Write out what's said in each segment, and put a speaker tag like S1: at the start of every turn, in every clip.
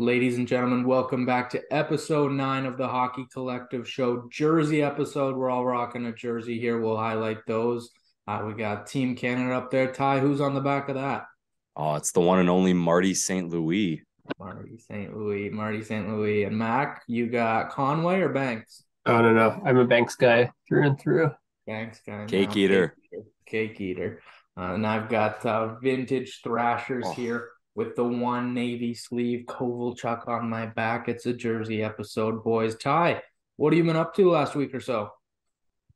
S1: Ladies and gentlemen, welcome back to episode nine of the Hockey Collective Show Jersey episode. We're all rocking a jersey here. We'll highlight those. Uh, we got Team Canada up there. Ty, who's on the back of that?
S2: Oh, it's the one and only Marty St. Louis.
S1: Marty St. Louis, Marty St. Louis. And Mac, you got Conway or Banks?
S3: Oh, no, no. I'm a Banks guy through and through.
S1: Banks guy.
S2: Cake eater.
S1: Cake, cake eater. Uh, and I've got uh, vintage Thrashers oh. here with the one navy sleeve Kovalchuk on my back. It's a Jersey episode, boys. Ty, what have you been up to last week or so?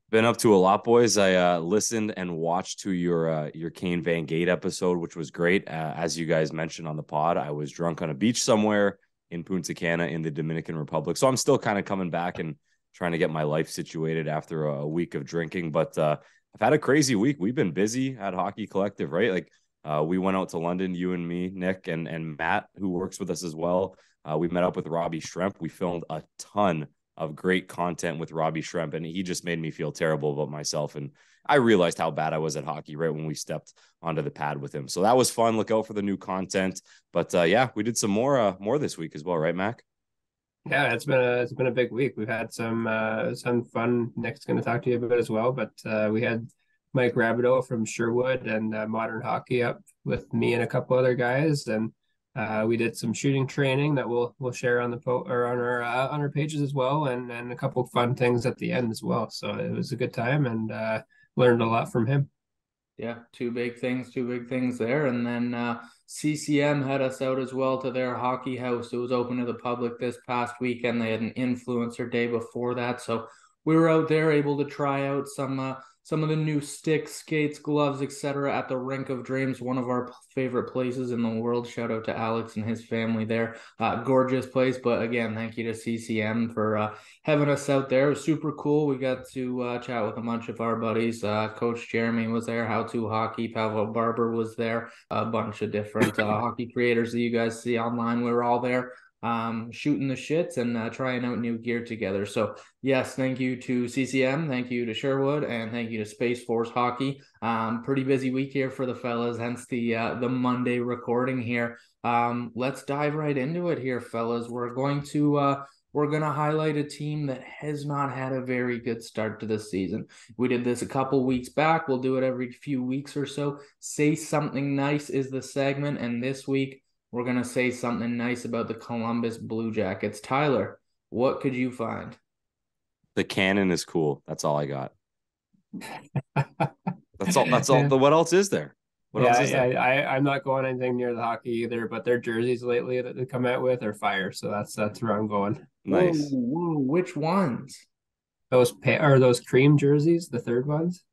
S2: Been up to a lot, boys. I uh, listened and watched to your uh, your Kane Van Gate episode, which was great. Uh, as you guys mentioned on the pod, I was drunk on a beach somewhere in Punta Cana in the Dominican Republic, so I'm still kind of coming back and trying to get my life situated after a week of drinking. But uh, I've had a crazy week. We've been busy at Hockey Collective, right? Like uh, we went out to London, you and me, Nick, and and Matt, who works with us as well. Uh, we met up with Robbie Shrimp. We filmed a ton of great content with Robbie Shrimp, and he just made me feel terrible about myself. And I realized how bad I was at hockey right when we stepped onto the pad with him. So that was fun. Look out for the new content. But uh, yeah, we did some more uh, more this week as well, right, Mac?
S3: Yeah, it's been a it's been a big week. We've had some uh, some fun. Nick's going to talk to you about as well, but uh, we had Mike Rabideau from Sherwood and uh, Modern Hockey up with me and a couple other guys, and uh, we did some shooting training that we'll we'll share on the po- or on our uh, on our pages as well, and and a couple fun things at the end as well. So it was a good time and uh, learned a lot from him.
S1: Yeah, two big things, two big things there, and then uh, CCM had us out as well to their hockey house. It was open to the public this past weekend. They had an influencer day before that, so we were out there able to try out some uh, some of the new sticks, skates, gloves, etc. at the Rink of Dreams, one of our favorite places in the world. Shout out to Alex and his family there. Uh, gorgeous place, but again, thank you to CCM for uh, having us out there. It was super cool. We got to uh, chat with a bunch of our buddies. Uh, Coach Jeremy was there. How to Hockey. Pavel Barber was there. A bunch of different uh, hockey creators that you guys see online. We were all there um, shooting the shits and uh, trying out new gear together. So yes, thank you to CCM, thank you to Sherwood, and thank you to Space Force Hockey. Um, pretty busy week here for the fellas, hence the uh, the Monday recording here. Um, let's dive right into it here, fellas. We're going to uh, we're going to highlight a team that has not had a very good start to the season. We did this a couple weeks back. We'll do it every few weeks or so. Say something nice is the segment, and this week we're going to say something nice about the Columbus Blue Jackets. Tyler, what could you find?
S2: The cannon is cool. That's all I got. that's all. That's all. What else is there? What
S3: yeah, yeah. There? I, I'm not going anything near the hockey either, but their jerseys lately that they come out with are fire. So that's that's where I'm going.
S2: Nice.
S1: Whoa, which ones?
S3: Those pa- are those cream jerseys, the third ones.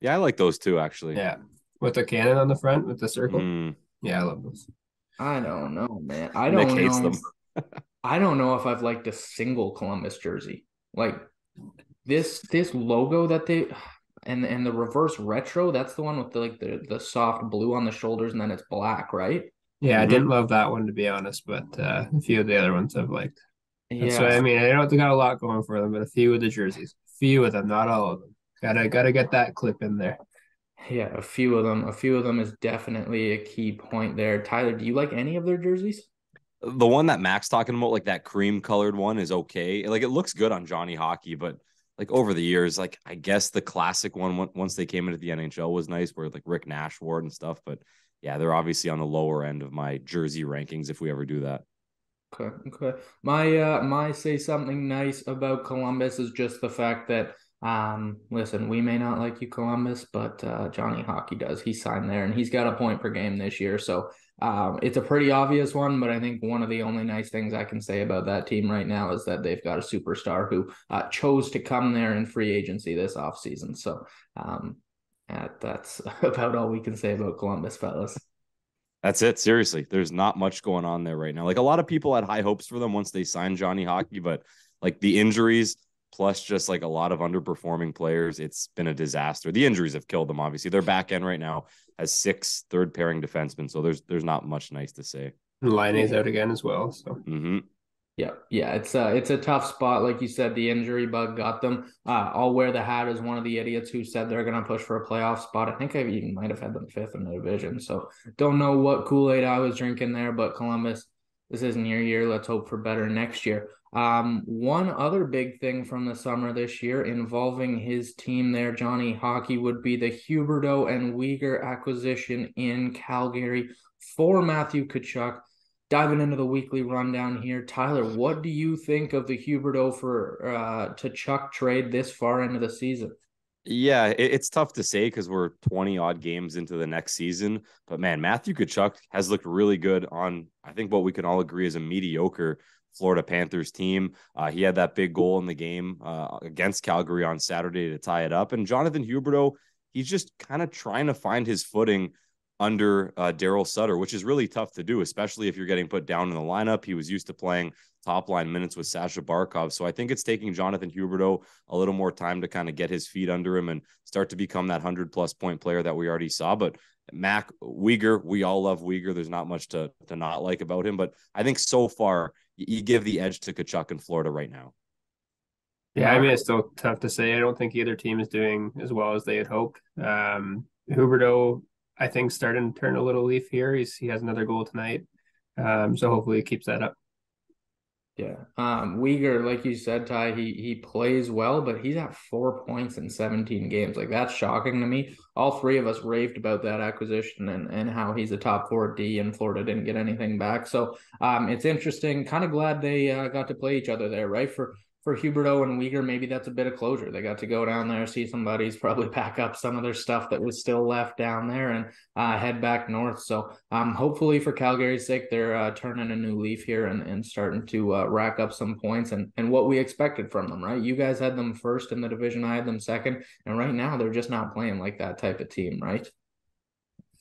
S2: Yeah, I like those too, actually.
S3: Yeah, with the cannon on the front with the circle. Mm. Yeah, I love those.
S1: I don't know, man. I don't Nick know. I don't know if I've liked a single Columbus jersey. Like this this logo that they and and the reverse retro, that's the one with the like the, the soft blue on the shoulders and then it's black, right?
S3: Yeah, mm-hmm. I didn't love that one to be honest, but uh, a few of the other ones I've liked. That's yeah. I mean. I don't think got a lot going for them, but a few of the jerseys, a few of them, not all of them. Gotta gotta get that clip in there.
S1: Yeah, a few of them. A few of them is definitely a key point there. Tyler, do you like any of their jerseys?
S2: The one that Max talking about, like that cream colored one, is okay. Like it looks good on Johnny Hockey, but like over the years, like I guess the classic one once they came into the NHL was nice, where like Rick Nash wore it and stuff. But yeah, they're obviously on the lower end of my jersey rankings if we ever do that.
S1: Okay, okay. My uh my say something nice about Columbus is just the fact that um, listen, we may not like you, Columbus, but uh, Johnny Hockey does. He signed there, and he's got a point per game this year. So um, it's a pretty obvious one. But I think one of the only nice things I can say about that team right now is that they've got a superstar who uh, chose to come there in free agency this offseason. So um, that's about all we can say about Columbus, fellas.
S2: That's it. Seriously, there's not much going on there right now. Like a lot of people had high hopes for them once they signed Johnny Hockey, but like the injuries plus just like a lot of underperforming players. It's been a disaster. The injuries have killed them. Obviously, their back end right now has six third pairing defensemen, so there's there's not much nice to say.
S3: Laine's out again as well. So.
S2: Mm-hmm.
S1: Yeah, yeah, it's a it's a tough spot, like you said. The injury bug got them. Uh, I'll wear the hat as one of the idiots who said they're going to push for a playoff spot. I think I even might have had them fifth in the division. So don't know what Kool Aid I was drinking there, but Columbus this isn't your year. Let's hope for better next year. Um, one other big thing from the summer this year involving his team there, Johnny Hockey, would be the Huberdeau and Weegar acquisition in Calgary for Matthew Tkachuk. Diving into the weekly rundown here, Tyler, what do you think of the Huberdeau for uh, Tkachuk trade this far into the season?
S2: Yeah, it, it's tough to say because we're 20 odd games into the next season. But man, Matthew Tkachuk has looked really good on, I think, what we can all agree is a mediocre Florida Panthers team. Uh, he had that big goal in the game uh, against Calgary on Saturday to tie it up. And Jonathan Huberdeau, he's just kind of trying to find his footing under uh, Daryl Sutter, which is really tough to do, especially if you're getting put down in the lineup. He was used to playing top line minutes with Sasha Barkov. So I think it's taking Jonathan Huberdeau a little more time to kind of get his feet under him and start to become that 100 plus point player that we already saw. But Mac Weegar, we all love Weegar. There's not much to, to not like about him. But I think so far, you give the edge to Tkachuk in Florida right now.
S3: Yeah, I mean, it's still tough to say. I don't think either team is doing as well as they had hoped. Um, Huberdeau, I think, starting to turn a little leaf here. He's he has another goal tonight, um, so hopefully he keeps that up.
S1: Yeah. Um, Weegar, like you said, Ty, he he plays well, but he's at four points in 17 games. Like that's shocking to me. All three of us raved about that acquisition and, and how he's a top four D and Florida didn't get anything back. So um, it's interesting. Kind of glad they uh, got to play each other there, right? For for Huberdeau and Weegar, maybe that's a bit of closure. They got to go down there, see some buddies, probably pack up some of their stuff that was still left down there and uh, head back north. So um, hopefully for Calgary's sake, they're uh, turning a new leaf here and, and starting to uh, rack up some points and, and what we expected from them, right? You guys had them first in the division. I had them second. And right now they're just not playing like that type of team, right?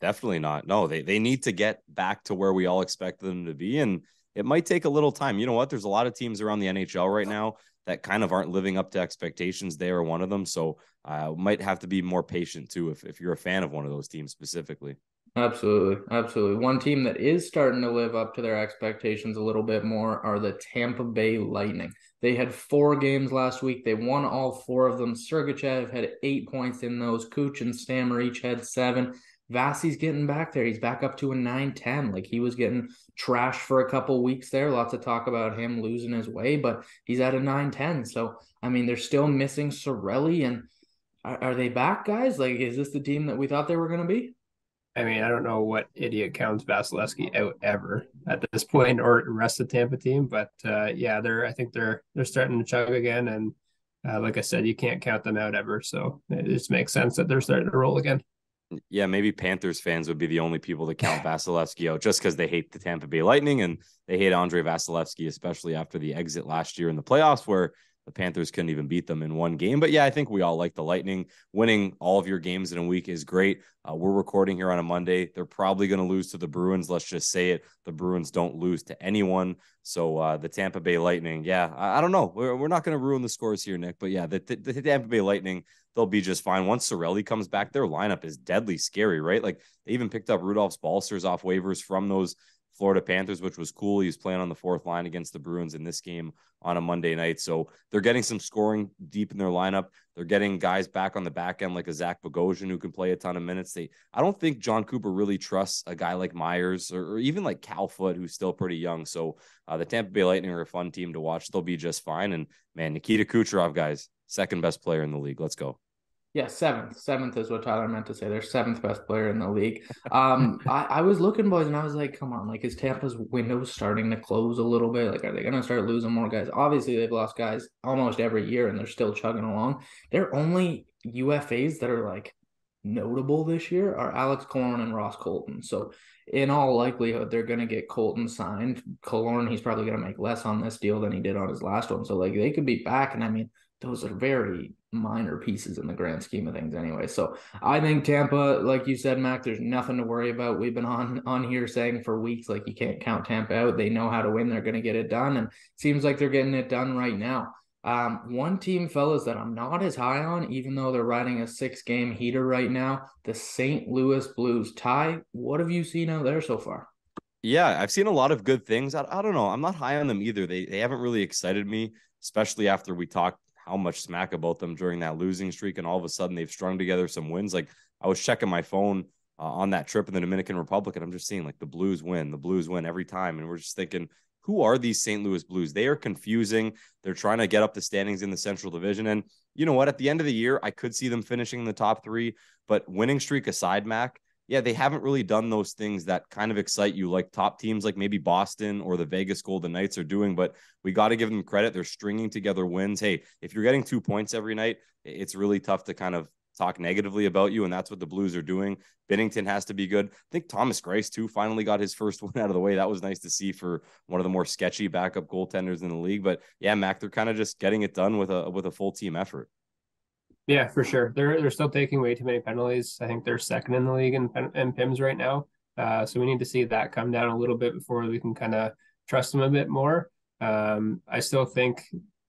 S2: Definitely not. No, they, they need to get back to where we all expect them to be. And it might take a little time. You know what? There's a lot of teams around the NHL right now that kind of aren't living up to expectations. They are one of them. So uh, might have to be more patient too if, if you're a fan of one of those teams specifically.
S1: Absolutely. Absolutely. One team that is starting to live up to their expectations a little bit more are the Tampa Bay Lightning. They had four games last week. They won all four of them. Sergachev had eight points in those. Cooch and Stammer each had seven. Vasi's getting back there. He's back up to a 9-10. Like he was getting trashed for a couple weeks there. Lots of talk about him losing his way, but he's at a 9-10. So I mean, they're still missing Cirelli and are, are, they back, guys? Like, is this the team that we thought they were gonna be?
S3: I mean, I don't know what idiot counts Vasilevskiy out ever at this point or rest of the Tampa team, but uh, yeah, they're I think they're they're starting to chug again and uh, like I said, you can't count them out ever. So it just makes sense that they're starting to roll again
S2: yeah, maybe Panthers fans would be the only people to count Vasilevskiy out just because they hate the Tampa Bay Lightning and they hate Andrei Vasilevskiy, especially after the exit last year in the playoffs where the Panthers couldn't even beat them in one game. But yeah, I think we all like the Lightning. Winning all of your games in a week is great. Uh, we're recording here on a Monday. They're probably going to lose to the Bruins. Let's just say it. The Bruins don't lose to anyone. So uh, the Tampa Bay Lightning, yeah, I, I don't know. We're, we're not going to ruin the scores here, Nick. But yeah, the, the, the Tampa Bay Lightning, they'll be just fine. Once Cirelli comes back, their lineup is deadly scary, right? Like they even picked up Rudolfs Balcers off waivers from those Florida Panthers, which was cool. He was playing on the fourth line against the Bruins in this game on a Monday night. So they're getting some scoring deep in their lineup. They're getting guys back on the back end like a Zach Bogosian who can play a ton of minutes. They I don't think Jon Cooper really trusts a guy like Myers or, or even like Cal Foote, who's still pretty young. So uh, the Tampa Bay Lightning are a fun team to watch. They'll be just fine. And man, Nikita Kucherov, guys, second best player in the league. Let's go.
S1: Yeah, seventh. Seventh is what Tyler meant to say. They're seventh best player in the league. Um, I, I was looking, boys, and I was like, come on, like is Tampa's window starting to close a little bit? Like, are they gonna start losing more guys? Obviously, they've lost guys almost every year and they're still chugging along. They're only UFAs that are like notable this year are Alex Killorn and Ross Colton. So in all likelihood, they're going to get Colton signed. Killorn, he's probably going to make less on this deal than he did on his last one. So like they could be back. And I mean, those are very minor pieces in the grand scheme of things anyway. So I think Tampa, like you said, Mac, there's nothing to worry about. We've been on on here saying for weeks, like you can't count Tampa out. They know how to win. They're going to get it done, and seems like they're getting it done right now. Um, one team, fellas, that I'm not as high on, even though they're riding a six game heater right now, the St. Louis Blues. Ty, what have you seen out there so far?
S2: Yeah, I've seen a lot of good things. I, I don't know. I'm not high on them either. They they haven't really excited me, especially after we talked how much smack about them during that losing streak, and all of a sudden they've strung together some wins. Like I was checking my phone uh, on that trip in the Dominican Republic, and I'm just seeing like the Blues win, the Blues win every time, and we're just thinking, who are these St. Louis Blues? They are confusing. They're trying to get up the standings in the Central Division, and you know what? At the end of the year, I could see them finishing in the top three, but winning streak aside, Mac. Yeah, they haven't really done those things that kind of excite you, like top teams like maybe Boston or the Vegas Golden Knights are doing. But we got to give them credit. They're stringing together wins. Hey, if you're getting two points every night, it's really tough to kind of talk negatively about you, and that's what the Blues are doing. Binnington has to be good. I think Thomas Greiss too finally got his first one out of the way. That was nice to see for one of the more sketchy backup goaltenders in the league. But yeah, Mac, they're kind of just getting it done with a with a full team effort.
S3: Yeah, for sure. They're they're still taking way too many penalties. I think they're second in the league in, in PIMS right now. Uh, so we need to see that come down a little bit before we can kind of trust them a bit more. Um, I still think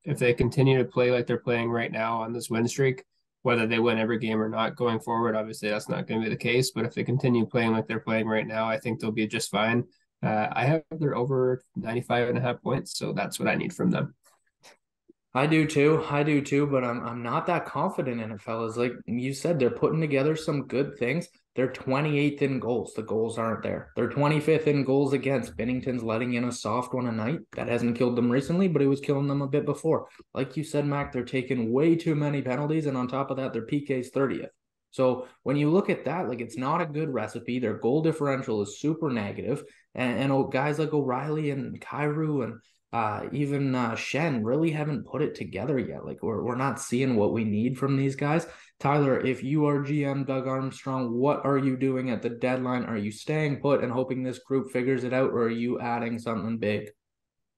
S3: if they continue to play like they're playing right now on this win streak, whether they win every game or not going forward. Obviously, that's not going to be the case. But if they continue playing like they're playing right now, I think they'll be just fine. Uh, I have their over 95 and a half points. So that's what I need from them.
S1: I do too. I do too, but I'm I'm not that confident in it, fellas. Like you said, they're putting together some good things. They're 28th in goals. The goals aren't there. They're 25th in goals against. Binnington's letting in a soft one a night. That hasn't killed them recently, but it was killing them a bit before. Like you said, Mac, they're taking way too many penalties, and on top of that, their PK's 30th. So when you look at that, like it's not a good recipe. Their goal differential is super negative, and, and oh, guys like O'Reilly and Kyrou and uh, even uh, Schenn really haven't put it together yet. Like we're we're not seeing what we need from these guys. Tyler, if you are GM Doug Armstrong, what are you doing at the deadline? Are you staying put and hoping this group figures it out, or are you adding something big?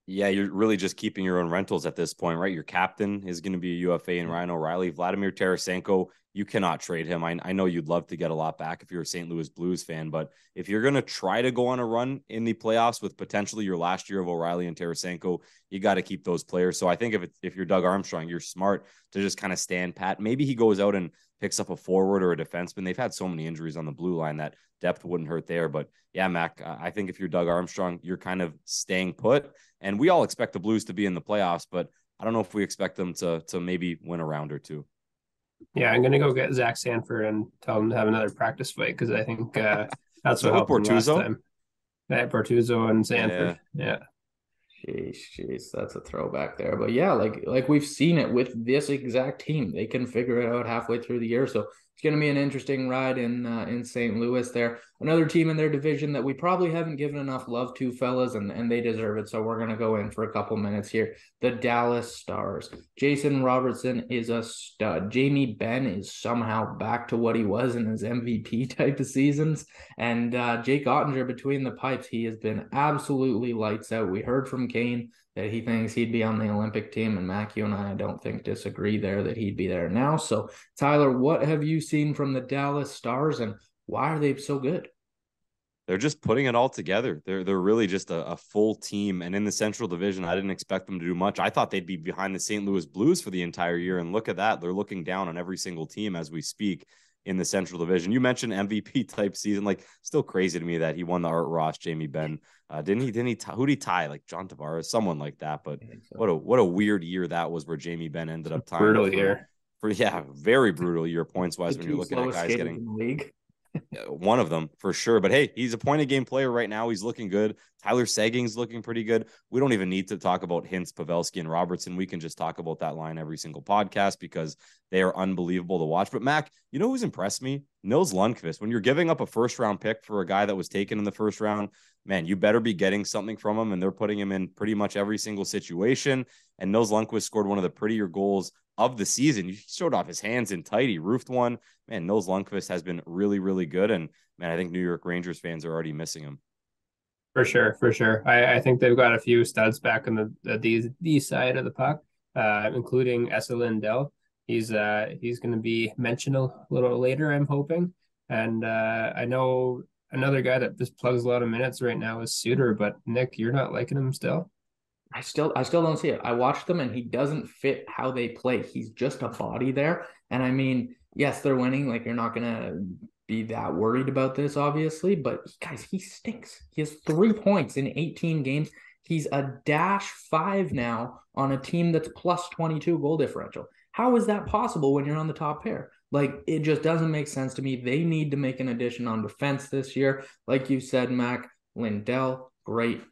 S2: Yeah, you're really just keeping your own rentals at this point, right? Your captain is going to be a UFA and Ryan O'Reilly. Vladimir Tarasenko you cannot trade him. I, I know you'd love to get a lot back if you're a St. Louis Blues fan, but if you're going to try to go on a run in the playoffs with potentially your last year of O'Reilly and Tarasenko, you got to keep those players. So I think if it's, if you're Doug Armstrong, you're smart to just kind of stand pat. Maybe he goes out and picks up a forward or a defenseman. They've had so many injuries on the blue line that depth wouldn't hurt there. But yeah, Mac, I think if you're Doug Armstrong, you're kind of staying put. And we all expect the Blues to be in the playoffs, but I don't know if we expect them to to maybe win a round or two.
S3: Yeah, I'm gonna go get Zach Sanford and tell him to have another practice fight because I think uh, that's what helped Bortuzzo? last time. Yeah, Bortuzzo and Sanford. Yeah. yeah.
S1: Jeez, jeez, that's a throwback there. But yeah, like like we've seen it with this exact team. They can figure it out halfway through the year. So it's going to be an interesting ride in uh, in St. Louis. There, another team in their division that we probably haven't given enough love to, fellas, and and they deserve it. So we're going to go in for a couple minutes here. The Dallas Stars. Jason Robertson is a stud. Jamie Benn is somehow back to what he was in his MVP type of seasons, and uh, Jake Oettinger between the pipes, he has been absolutely lights out. We heard from Kane that he thinks he'd be on the Olympic team. And Mac, you and I, I don't think disagree there that he'd be there now. So, Tyler, what have you seen from the Dallas Stars and why are they so good?
S2: They're just putting it all together. They're they're really just a, a full team. And in the Central Division, I didn't expect them to do much. I thought they'd be behind the St. Louis Blues for the entire year. And look at that. They're looking down on every single team as we speak in the Central Division. You mentioned MVP type season, like still crazy to me that he won the Art Ross, Jamie Benn. Uh, didn't he? Didn't he? Who did he tie? Like John Tavares, someone like that. But so. what a what a weird year that was, where Jamie Benn ended up tying.
S3: Brutal year.
S2: For yeah, very brutal year points wise when you're looking at guys getting league. Uh, one of them for sure. But hey, he's a point of game player right now. He's looking good. Tyler Seguin's looking pretty good. We don't even need to talk about Hintz, Pavelski, and Robertson. We can just talk about that line every single podcast because they are unbelievable to watch. But Mac, you know who's impressed me? Nils Lundkvist. When you're giving up a first round pick for a guy that was taken in the first round, man, you better be getting something from him. And they're putting him in pretty much every single situation. And Nils Lundkvist scored one of the prettier goals of the season. He showed off his hands in tight. He roofed one. Man, Nils Lundkvist has been really, really good. And man, I think New York Rangers fans are already missing him.
S3: For sure, for sure. I, I think they've got a few studs back in the the D, D side of the puck, uh, including Esa Lindell. He's uh he's going to be mentioned a little later. I'm hoping, and uh, I know another guy that just plugs a lot of minutes right now is Suter. But Nick, you're not liking him still.
S1: I still I still don't see it. I watched them and he doesn't fit how they play. He's just a body there. And I mean, yes, they're winning. Like you're not gonna be that worried about this, obviously. But guys, he stinks. He has three points in 18 games. He's a dash five now on a team that's plus 22 goal differential. How is that possible when you're on the top pair? Like it just doesn't make sense to me. They need to make an addition on defense this year. Like you said, Mac, Lindell, great.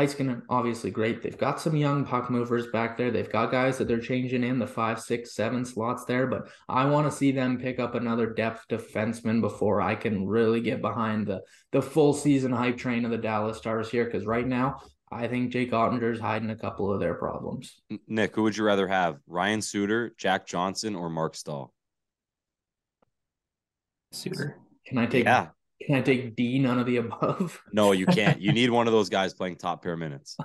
S1: Heiskanen, obviously great. They've got some young puck movers back there. They've got guys that they're changing in the five, six, seven slots there. But I want to see them pick up another depth defenseman before I can really get behind the the full season hype train of the Dallas Stars here. Because right now, I think Jake Oettinger's hiding a couple of their problems.
S2: Nick, who would you rather have? Ryan Suter, Jack Johnson, or Marc Staal?
S3: Suter.
S1: Can I take
S2: Yeah.
S1: Can I take D none of the above?
S2: No, you can't. you need one of those guys playing top pair minutes.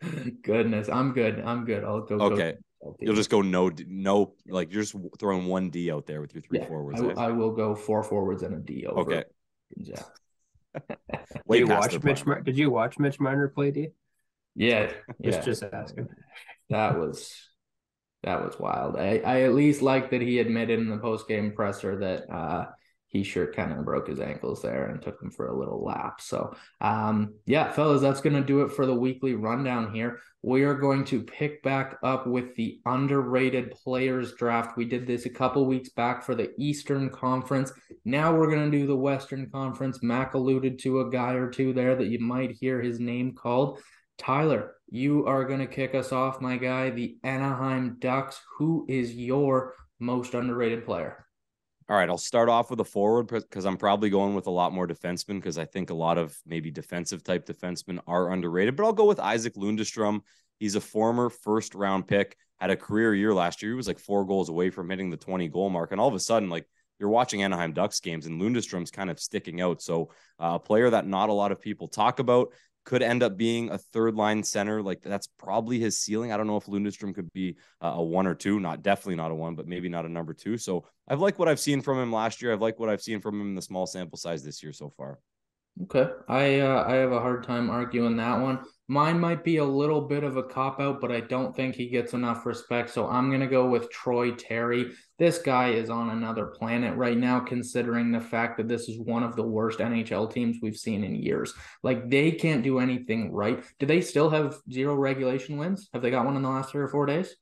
S1: Goodness, I'm good. I'm good. I'll go.
S2: Okay.
S1: Go,
S2: You'll just go no, no, like you're just throwing one D out there with your three
S1: yeah,
S2: forwards.
S1: I,
S2: eh?
S1: will- I will go four forwards and a D over.
S2: Okay.
S1: Yeah.
S2: Way
S3: did you watch Mitch?
S2: prime.
S3: Mar- did you watch Mitch Marner play D?
S1: Yeah.
S3: Just just asking.
S1: That was that was wild. I, I at least like that he admitted in the post game presser that uh he sure kind of broke his ankles there and took him for a little lap. So um yeah, fellas, that's gonna do it for the weekly rundown here. We are going to pick back up with the underrated players draft. We did this a couple weeks back for the Eastern Conference. Now we're going to do the Western Conference. Mac alluded to a guy or two there that you might hear his name called. Tyler, you are going to kick us off, my guy. The Anaheim Ducks. Who is your most underrated player?
S2: All right, I'll start off with a forward because I'm probably going with a lot more defensemen because I think a lot of maybe defensive type defensemen are underrated. But I'll go with Isaac Lundestrom. He's a former first round pick, had a career year last year. He was like four goals away from hitting the 20 goal mark. And all of a sudden, like you're watching Anaheim Ducks games and Lundestrom's kind of sticking out. So uh, a player that not a lot of people talk about could end up being a third line center. Like that's probably his ceiling. I don't know if Lundestrom could be uh, a one or two, not definitely not a one, but maybe not a number two. So I've liked what I've seen from him last year. I've liked what I've seen from him in the small sample size this year so far.
S1: Okay, I uh, I have a hard time arguing that one. Mine might be a little bit of a cop out, but I don't think he gets enough respect. So I'm gonna go with Troy Terry. This guy is on another planet right now, considering the fact that this is one of the worst NHL teams we've seen in years. Like they can't do anything right. Do they still have zero regulation wins? Have they got one in the last three or four days?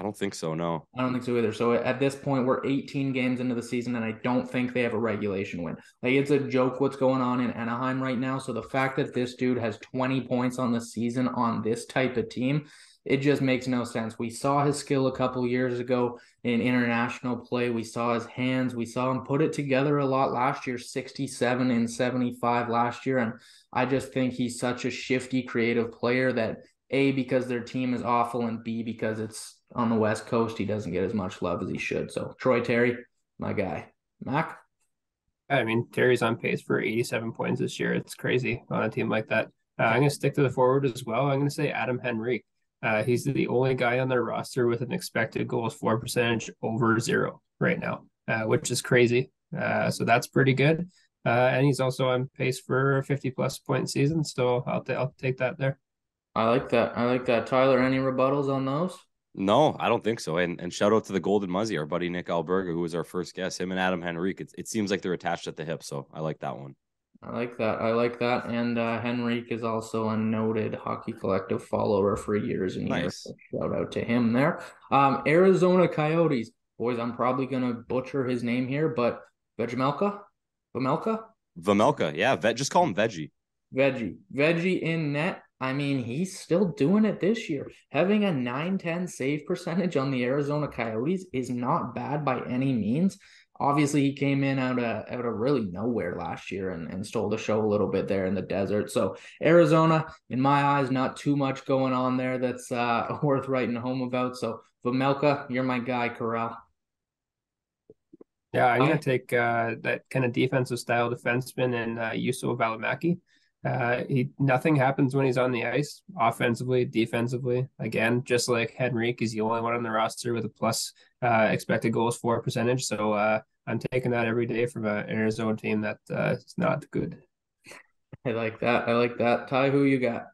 S2: I don't think so. No.
S1: I don't think so either. So at this point, we're 18 games into the season, and I don't think they have a regulation win. Like it's a joke what's going on in Anaheim right now. So the fact that this dude has 20 points on the season on this type of team, it just makes no sense. We saw his skill a couple years ago in international play. We saw his hands. We saw him put it together a lot last year, 67 and 75 last year. And I just think he's such a shifty, creative player that A, because their team is awful, and B, because it's on the West Coast, he doesn't get as much love as he should. So Troy Terry, my guy. Mac?
S3: I mean, Terry's on pace for 87 points this year. It's crazy on a team like that. Uh, I'm going to stick to the forward as well. I'm going to say Adam Henrique. Uh, he's the only guy on their roster with an expected goals for percentage over zero right now, uh, which is crazy. Uh, so that's pretty good. Uh, and he's also on pace for a 50 plus point season. So I'll, t- I'll take that there.
S1: I like that. I like that. Tyler, any rebuttals on those?
S2: No, I don't think so. And and shout out to the Golden Muzzy, our buddy Nick Alberga, who was our first guest. Him and Adam Henrique. It, it seems like they're attached at the hip, so I like that one.
S1: I like that. I like that. And uh, Henrique is also a noted hockey collective follower for years and years.
S2: Nice.
S1: So shout out to him there. Um, Arizona Coyotes. Boys, I'm probably gonna butcher his name here, but Vegemelka? Vemelka?
S2: Vamelka, yeah, vet, just call him Veggie.
S1: Veggie. Veggie in net. I mean, he's still doing it this year. Having a 910 save percentage on the Arizona Coyotes is not bad by any means. Obviously, he came in out of out of really nowhere last year and, and stole the show a little bit there in the desert. So Arizona, in my eyes, not too much going on there that's uh, worth writing home about. So Vamelka, you're my guy, Corral.
S3: Yeah, I'm going to take uh, that kind of defensive style defenseman and uh, Juuso Valimaki. Uh, he nothing happens when he's on the ice, offensively, defensively. Again, just like Henrique, he's the only one on the roster with a plus uh, expected goals for percentage. So uh, I'm taking that every day from an Arizona team that uh, is not good.
S1: I like that. I like that. Ty, who you got?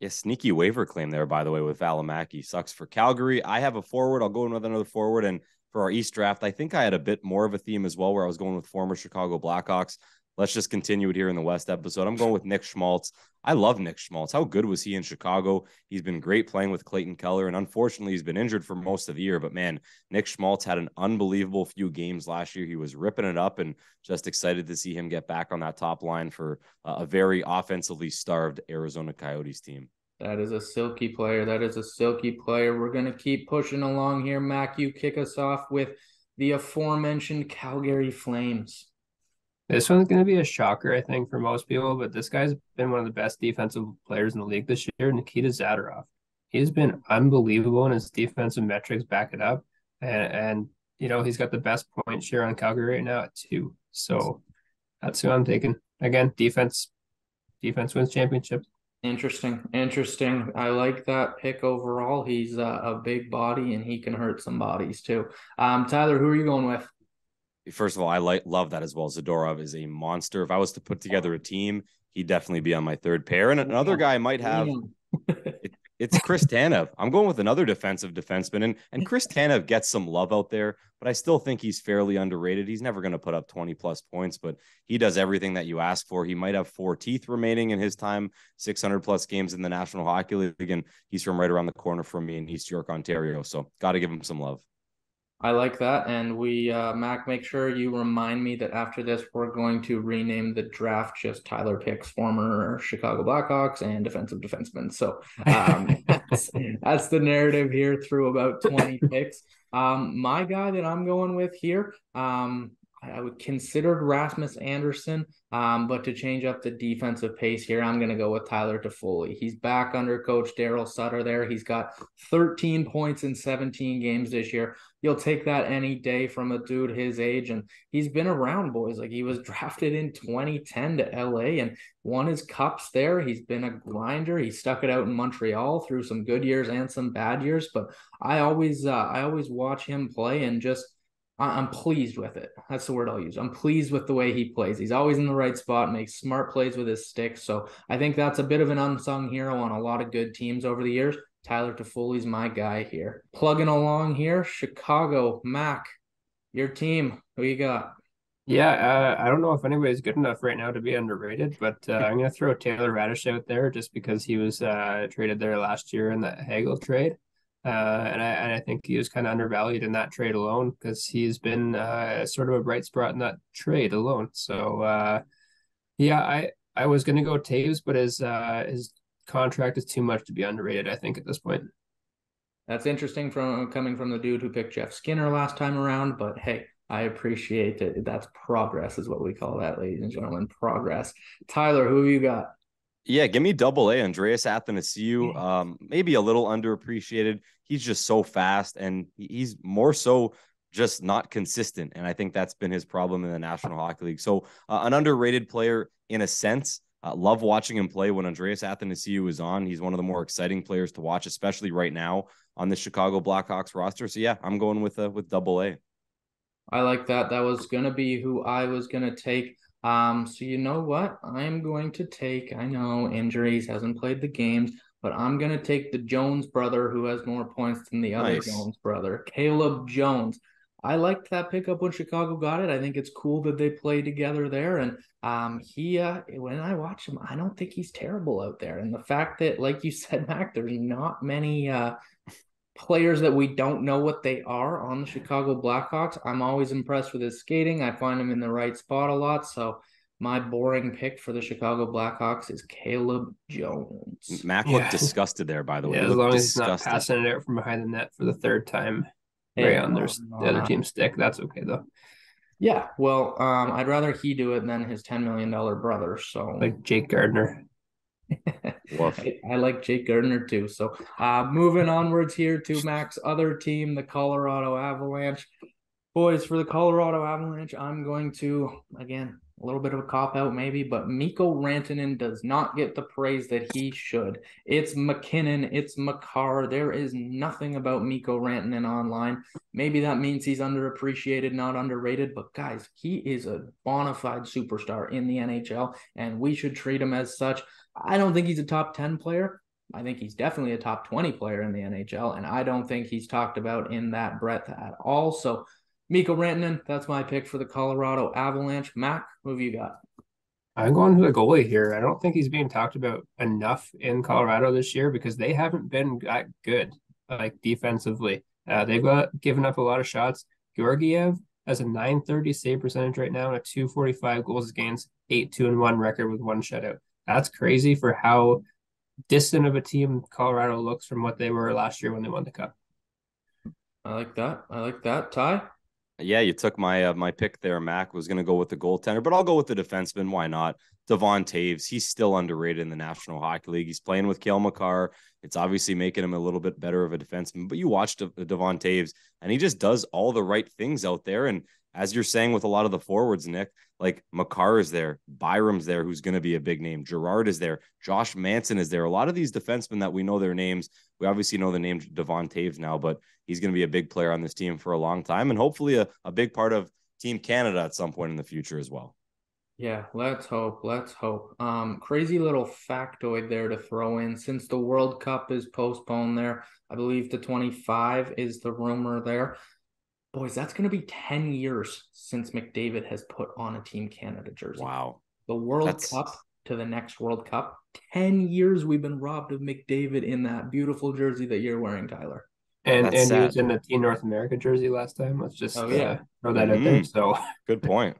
S2: Yeah, sneaky waiver claim there, by the way, with Valimaki. Sucks for Calgary. I have a forward. I'll go in with another forward. And for our East draft, I think I had a bit more of a theme as well, where I was going with former Chicago Blackhawks let's just continue it here in the West episode. I'm going with Nick Schmaltz. I love Nick Schmaltz. How good was he in Chicago? He's been great playing with Clayton Keller, and unfortunately, he's been injured for most of the year. But man, Nick Schmaltz had an unbelievable few games last year. He was ripping it up, and just excited to see him get back on that top line for uh, a very offensively starved Arizona Coyotes team.
S1: That is a silky player. That is a silky player. We're going to keep pushing along here. Mac, you kick us off with the aforementioned Calgary Flames.
S3: This one's going to be a shocker, I think, for most people, but this guy's been one of the best defensive players in the league this year, Nikita Zadorov. He's been unbelievable, and his defensive metrics back it up. And, and you know, he's got the best point share on Calgary right now at two. So that's who I'm taking. Again, defense, defense wins championships.
S1: Interesting, interesting. I like that pick overall. He's a, a, big body and he can hurt some bodies too. Um, Tyler, who are you going with?
S2: First of all, I like love that as well. Zadorov is a monster. If I was to put together a team, he'd definitely be on my third pair. And another guy might have it, it's Chris Tanev. I'm going with another defensive defenseman, and and Chris Tanev gets some love out there, but I still think he's fairly underrated. He's never going to put up 20 plus points, but he does everything that you ask for. He might have four teeth remaining in his time, 600 plus games in the National Hockey League, and he's from right around the corner from me in East York, Ontario. So got to give him some love.
S1: I like that. And we, uh, Mac, make sure you remind me that after this, we're going to rename the draft just Tyler Picks, former Chicago Blackhawks and defensive defenseman. So um, that's, that's the narrative here through about 20 picks. Um, my guy that I'm going with here, um, I would consider Rasmus Andersson, um, but to change up the defensive pace here, I'm going to go with Tyler Toffoli. He's back under Coach Daryl Sutter there. He's got 13 points in 17 games this year. You'll take that any day from a dude his age, and he's been around, boys. Like he was drafted in 2010 to LA and won his cups there. He's been a grinder. He stuck it out in Montreal through some good years and some bad years. But I always, uh, I always watch him play and just I'm pleased with it. That's the word I'll use. I'm pleased with the way he plays. He's always in the right spot, makes smart plays with his stick. So I think that's a bit of an unsung hero on a lot of good teams over the years. Tyler Toffoli's my guy here. Plugging along here, Chicago, Mac, your team. Who you got?
S3: Yeah, uh, I don't know if anybody's good enough right now to be underrated, but uh, I'm going to throw Taylor Raddysh out there just because he was uh, traded there last year in the Hagel trade. Uh, and I and I think he was kind of undervalued in that trade alone because he's been uh, sort of a bright spot in that trade alone. So uh, yeah, I I was gonna go Toews, but his uh, his contract is too much to be underrated. I think at this point.
S1: That's interesting from coming from the dude who picked Jeff Skinner last time around, but hey, I appreciate it. That's progress, is what we call that, ladies and gentlemen. Progress. Tyler, who have you got?
S2: Yeah, give me double A. Andreas Athanasiou, um, maybe a little underappreciated. He's just so fast and he's more so just not consistent. And I think that's been his problem in the National Hockey League. So, uh, an underrated player in a sense. Uh, love watching him play when Andreas Athanasiou is on. He's one of the more exciting players to watch, especially right now on the Chicago Blackhawks roster. So yeah, I'm going with uh, with double A.
S1: I like that. That was gonna be who I was gonna take. Um, so you know what? I'm going to take, I know injuries, hasn't played the games, but I'm going to take the Jones brother who has more points than the other nice. Jones brother, Caleb Jones. I liked that pickup when Chicago got it. I think it's cool that they play together there. And um, he, uh, when I watch him, I don't think he's terrible out there. And the fact that, like you said, Mac, there's not many uh, players that we don't know what they are on the Chicago Blackhawks. I'm always impressed with his skating. I find him in the right spot a lot. So my boring pick for the Chicago Blackhawks is Caleb Jones.
S2: Mac looked yeah. disgusted there, by the way.
S3: Yeah, as long as he's not passing it out from behind the net for the third time hey, right on their, the other team's stick. That's okay though.
S1: Yeah, well, um, I'd rather he do it than his ten million dollar brother. So
S3: like Jake
S1: I, like Jake Gardiner too. So uh, moving onwards here to Mac's other team, the Colorado Avalanche. Boys, for the Colorado Avalanche, I'm going to again a little bit of a cop out maybe, but Mikko Rantanen does not get the praise that he should. It's MacKinnon, it's Makar. There is nothing about Mikko Rantanen online. Maybe that means he's underappreciated, not underrated, but guys, he is a bona fide superstar in the NHL, and we should treat him as such. I don't think he's a top 10 player. I think he's definitely a top 20 player in the NHL, and I don't think he's talked about in that breadth at all. So, Mikko Rantanen, that's my pick for the Colorado Avalanche. Mac, who have you got?
S3: I'm going to the goalie here. I don't think he's being talked about enough in Colorado this year because they haven't been that good, like defensively. Uh, they've got given up a lot of shots. Georgiev has a 930 save percentage right now and a 245 goals against, 8 2 and 1 record with one shutout. That's crazy for how distant of a team Colorado looks from what they were last year when they won the cup.
S1: I like that. I like that. Ty?
S2: Yeah, you took my uh, my pick there. Mac was going to go with the goaltender, but I'll go with the defenseman. Why not? Devon Toews, He's still underrated in the National Hockey League. He's playing with Cale Makar. It's obviously making him a little bit better of a defenseman. But you watch De- Devon Toews, and he just does all the right things out there. And as you're saying with a lot of the forwards, Nick, like Makar is there, Byram's there, who's going to be a big name. Girard is there, Josh Manson is there. A lot of these defensemen that we know their names, we obviously know the name Devon Toews now, but he's going to be a big player on this team for a long time and hopefully a, a big part of Team Canada at some point in the future as well.
S1: Yeah, let's hope. Let's hope. Um, crazy little factoid there to throw in. Since the World Cup is postponed there, I believe the 25 is the rumor there boys, that's going to be 10 years since McDavid has put on a Team Canada jersey.
S2: Wow.
S1: The World that's... Cup to the next World Cup. 10 years we've been robbed of McDavid in that beautiful jersey that you're wearing, Tyler.
S3: And that's and sad. he was in the Team North America jersey last time. Let's just oh, yeah. Uh, throw that mm-hmm. out there. So
S2: good point.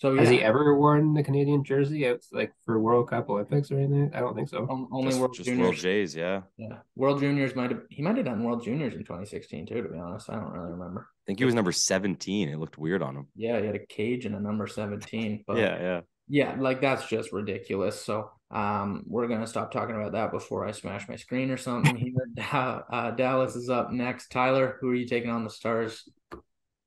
S3: So yeah. has he ever worn the Canadian jersey out like for World Cup Olympics or anything? I don't think so.
S1: Um, only
S2: just,
S1: World
S2: just
S1: Juniors.
S2: World Jays, yeah.
S1: Yeah, World Juniors might have. He might have done World Juniors in 2016 too. To be honest, I don't really remember.
S2: I think he was number 17. It looked weird on him.
S1: Yeah, he had a cage and a number 17.
S2: But yeah, yeah,
S1: yeah. Like that's just ridiculous. So um, we're gonna stop talking about that before I smash my screen or something. Here, uh, Dallas is up next. Tyler, who are you taking on the Stars?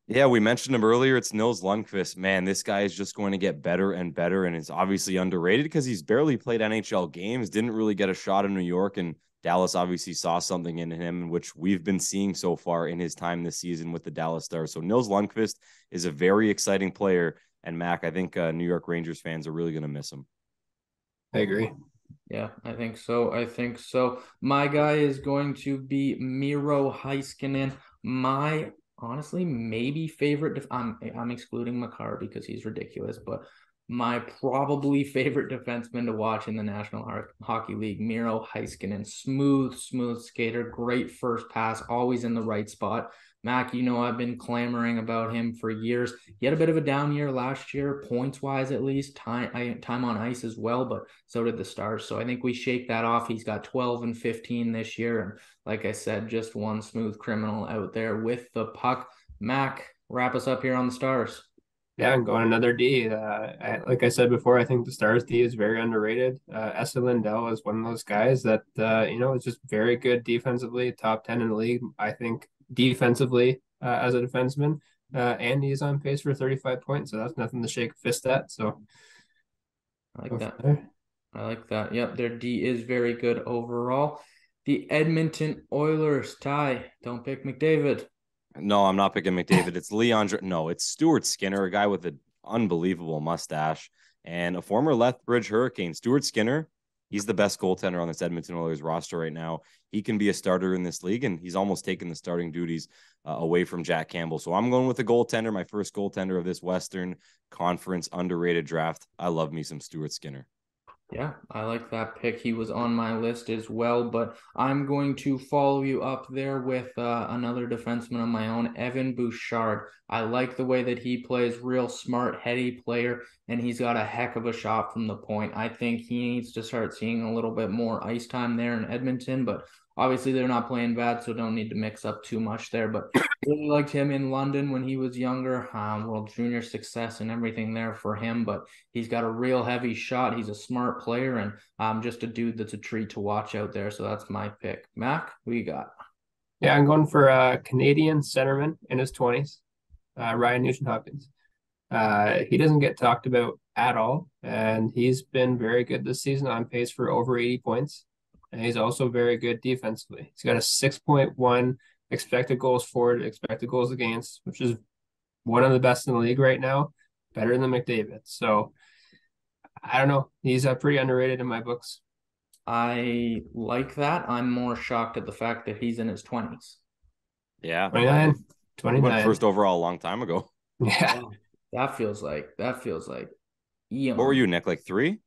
S2: Yeah, we mentioned him earlier. It's Nils Lundkvist. Man, this guy is just going to get better and better, and it's obviously underrated because he's barely played NHL games. Didn't really get a shot in New York, and Dallas obviously saw something in him, which we've been seeing so far in his time this season with the Dallas Stars. So Nils Lundkvist is a very exciting player, and Mac, I think uh, New York Rangers fans are really going to miss him.
S3: I agree.
S1: Yeah, I think so. I think so. My guy is going to be Miro Heiskanen. My honestly maybe favorite. Def- I'm I'm excluding Makar because he's ridiculous, but my probably favorite defenseman to watch in the National Hockey League, Miro Heiskanen. Smooth, smooth skater, great first pass, always in the right spot. Mac, you know I've been clamoring about him for years. He had a bit of a down year last year, points wise at least, time time on ice as well, but so did the Stars. So I think we shake that off. He's got 12 and 15 this year, and like I said, just one smooth criminal out there with the puck. Mac, wrap us up here on the Stars.
S3: Yeah, I'm going another D. Uh, I, like I said before, I think the Stars D is very underrated. Uh, Esa Lindell is one of those guys that uh, you know is just very good defensively, top ten in the league. I think defensively uh, as a defenseman, uh, and he's on pace for 35 points, so that's nothing to shake a fist at. So
S1: I like that. I like that. Yep, their D is very good overall. The Edmonton Oilers tie. Don't pick McDavid.
S2: No, I'm not picking McDavid. It's Leon. No, it's Stuart Skinner, a guy with an unbelievable mustache and a former Lethbridge Hurricane. Stuart Skinner, he's the best goaltender on this Edmonton Oilers roster right now. He can be a starter in this league, and he's almost taken the starting duties uh, away from Jack Campbell. So I'm going with the goaltender, my first goaltender of this Western Conference underrated draft. I love me some Stuart Skinner.
S1: Yeah, I like that pick. He was on my list as well, but I'm going to follow you up there with uh, another defenseman of my own, Evan Bouchard. I like the way that he plays, real smart, heady player, and he's got a heck of a shot from the point. I think he needs to start seeing a little bit more ice time there in Edmonton, but Obviously, they're not playing bad, so don't need to mix up too much there. But really liked him in London when he was younger. Um, World Junior success and everything there for him. But he's got a real heavy shot. He's a smart player and um, just a dude that's a treat to watch out there. So that's my pick. Mac, who you got?
S3: Yeah, I'm going for a Canadian centerman in his 20s, uh, Ryan Nugent Hopkins. Uh, he doesn't get talked about at all, and he's been very good this season on pace for over 80 points and he's also very good defensively. He's got a 6.1 expected goals for, expected goals against, which is one of the best in the league right now, better than McDavid. So I don't know. He's uh, pretty underrated in my books.
S1: I like that. I'm more shocked at the fact that he's in his 20s.
S2: Yeah.
S3: 29. 29.
S2: Went first overall a long time ago.
S3: Yeah.
S1: That feels like that feels like eon.
S2: What were you, Nick? Like three?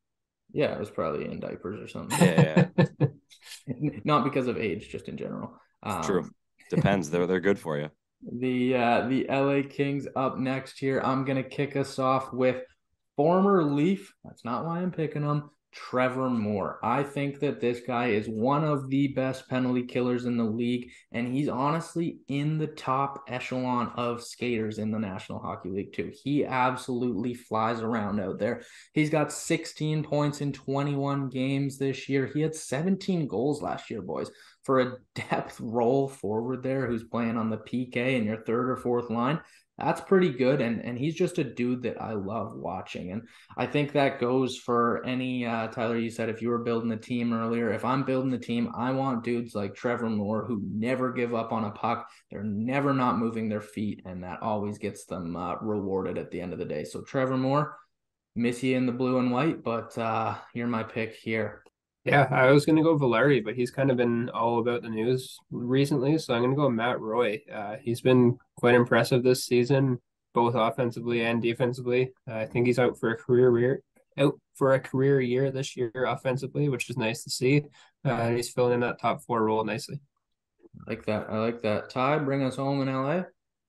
S1: Yeah, it was probably in diapers or something.
S2: Yeah, yeah.
S1: Not because of age, just in general. Um,
S2: True. Depends. They're they're good for you.
S1: The uh, the LA Kings up next here. I'm gonna kick us off with former Leaf. That's not why I'm picking them. Trevor Moore. I think that this guy is one of the best penalty killers in the league, and he's honestly in the top echelon of skaters in the National Hockey League, too. He absolutely flies around out there. He's got 16 points in 21 games this year. He had 17 goals last year, boys. For a depth role forward there who's playing on the PK in your third or fourth line, that's pretty good and and he's just a dude that I love watching and I think that goes for any uh, Tyler you said if you were building a team earlier if I'm building a team I want dudes like Trevor Moore who never give up on a puck they're never not moving their feet and that always gets them uh, rewarded at the end of the day. So Trevor Moore miss you in the blue and white but uh you're my pick here
S3: yeah, I was going to go Valeri, but he's kind of been all about the news recently. So I'm going to go Matt Roy. Uh, he's been quite impressive this season, both offensively and defensively. Uh, I think he's out for a career year, out for a career year this year offensively, which is nice to see. Uh, and he's filling in that top four role nicely.
S1: I like that. I like that. Ty, bring us home in LA.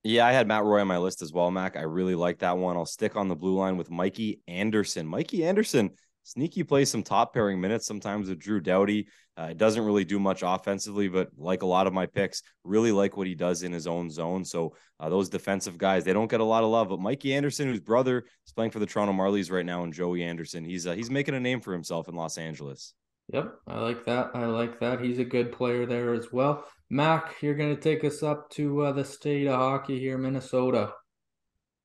S2: Yeah, I had Matt Roy on my list as well, Mack. I really like that one. I'll stick on the blue line with Mikey Anderson. Mikey Anderson Sneaky plays some top pairing minutes sometimes with Drew Doughty. Uh, it doesn't really do much offensively, but like a lot of my picks, really like what he does in his own zone. So uh, those defensive guys, they don't get a lot of love. But Mikey Anderson, whose brother is playing for the Toronto Marlies right now, and Joey Anderson, he's uh, he's making a name for himself in Los Angeles.
S1: Yep, I like that. I like that. He's a good player there as well. Mack, you're going to take us up to uh, the state of hockey here, Minnesota.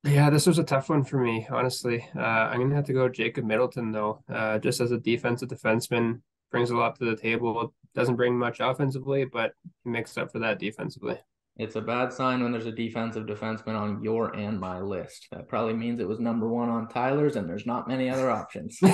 S3: Yeah, this was a tough one for me, honestly. Uh, I'm gonna have to go Jacob Middleton though. Uh, just as a defensive defenseman, brings a lot to the table. Doesn't bring much offensively, but he makes up for that defensively.
S1: It's a bad sign when there's a defensive defenseman on your and my list. That probably means it was number one on Tyler's, and there's not many other options.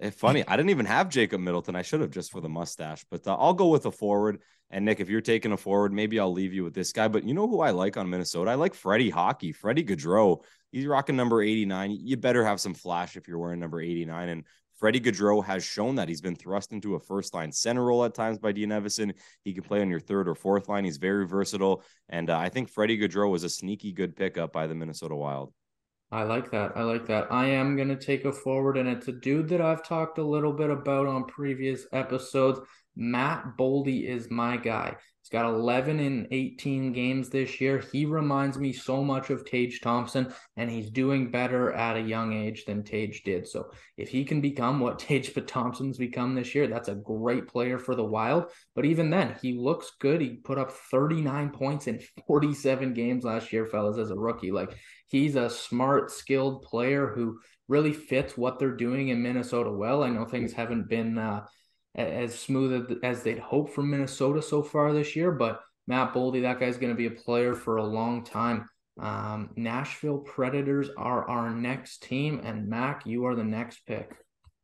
S2: It's funny. I didn't even have Jacob Middleton. I should have just for the mustache, but uh, I'll go with a forward. And Nick, if you're taking a forward, maybe I'll leave you with this guy. But you know who I like on Minnesota? I like Freddie Hockey, Freddie Gaudreau. He's rocking number 89. You better have some flash if you're wearing number 89. And Freddie Gaudreau has shown that he's been thrust into a first line center role at times by Dean Evason. He can play on your third or fourth line. He's very versatile. And uh, I think Freddie Gaudreau was a sneaky good pickup by the Minnesota Wild.
S1: I like that. I like that. I am going to take a forward, and it's a dude that I've talked a little bit about on previous episodes. Matt Boldy is my guy. He's got 11 in 18 games this year. He reminds me so much of Tage Thompson, and he's doing better at a young age than Tage did. So if he can become what Tage Thompson's become this year, that's a great player for the Wild. But even then, he looks good. He put up 39 points in 47 games last year, fellas, as a rookie. Like he's a smart, skilled player who really fits what they're doing in Minnesota well. I know things haven't been uh, as smooth as they'd hoped from Minnesota so far this year, but Matt Boldy, that guy's going to be a player for a long time. Um, Nashville Predators are our next team, and Mack, you are the next pick.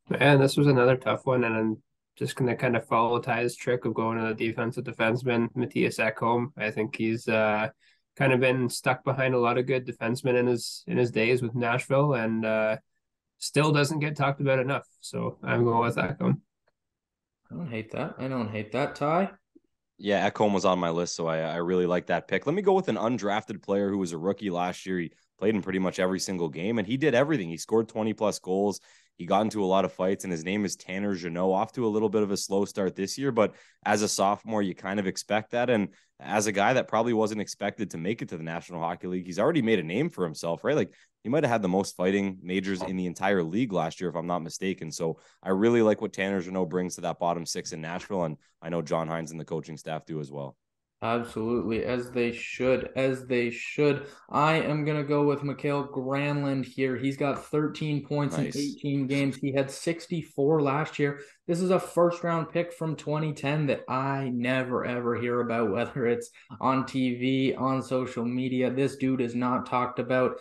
S3: Man, this was another tough one, and I'm just going to kind of follow Ty's trick of going to the defensive defenseman, Matthias Ekholm. I think he's uh, kind of been stuck behind a lot of good defensemen in his in his days with Nashville, and uh, still doesn't get talked about enough. So I'm going with Ekholm.
S1: I don't hate that. I don't hate that. Ty.
S2: Yeah, Ekholm was on my list, so I I really like that pick. Let me go with an undrafted player who was a rookie last year. He played in pretty much every single game, and he did everything. He scored 20 plus goals. He got into a lot of fights, and his name is Tanner Jeannot. Off to a little bit of a slow start this year, but as a sophomore, you kind of expect that. And as a guy that probably wasn't expected to make it to the National Hockey League, he's already made a name for himself, right? Like he might have had the most fighting majors in the entire league last year, if I'm not mistaken. So I really like what Tanner Jeannot brings to that bottom six in Nashville, and I know John Hynes and the coaching staff do as well.
S1: Absolutely, as they should, as they should. I am gonna go with Mikael Granlund here. He's got 13 points nice. in 18 games. He had 64 last year. This is a first round pick from 2010 that I never ever hear about, whether it's on TV, on social media. This dude is not talked about.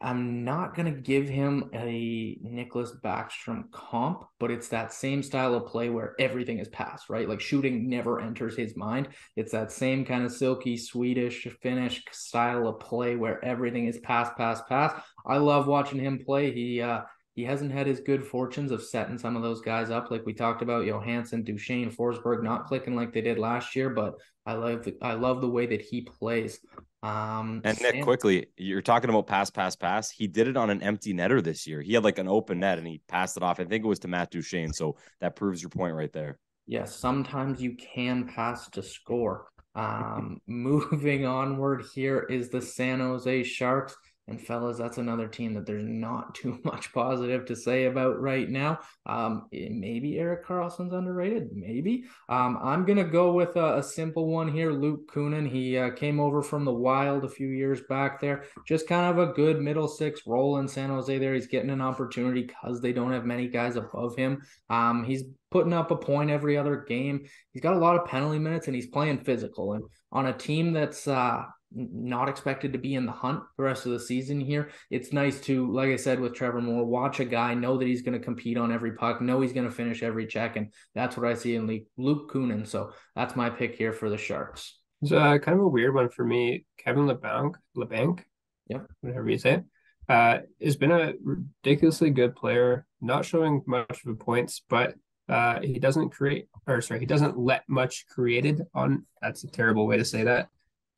S1: I'm not going to give him a Nicklas Backstrom comp, but it's that same style of play where everything is pass, right? Like shooting never enters his mind. It's that same kind of silky Swedish Finnish style of play where everything is pass, pass, pass. I love watching him play. He uh, he hasn't had his good fortunes of setting some of those guys up, like we talked about, Johansson, Duchene, Forsberg, not clicking like they did last year. But I love the I love the way that he plays. Um,
S2: and Nick, Sam- quickly, you're talking about pass, pass, pass. He did it on an empty netter this year. He had like an open net and he passed it off. I think it was to Matt Duchene. So that proves your point right there.
S1: Yes, sometimes you can pass to score. Um, moving onward, here is the San Jose Sharks. And fellas, that's another team that there's not too much positive to say about right now. Um, maybe Erik Karlsson's underrated. Maybe. Um, I'm gonna go with a, a, simple one here. Luke Kunin. He uh, came over from the Wild a few years back. There, just kind of a good middle six role in San Jose. There, he's getting an opportunity because they don't have many guys above him. Um, he's putting up a point every other game. He's got a lot of penalty minutes and he's playing physical. And on a team that's uh, not expected to be in the hunt the rest of the season here. It's nice to, like I said with Trevor Moore, watch a guy know that he's going to compete on every puck, know he's going to finish every check, and that's what I see in Luke Kunin. So that's my pick here for the Sharks.
S3: It's uh, kind of a weird one for me. Kevin Labanc, Labanc,
S1: yep,
S3: whatever you say, uh, has been a ridiculously good player. Not showing much of the points, but uh, he doesn't create, or sorry, he doesn't let much created on. That's a terrible way to say that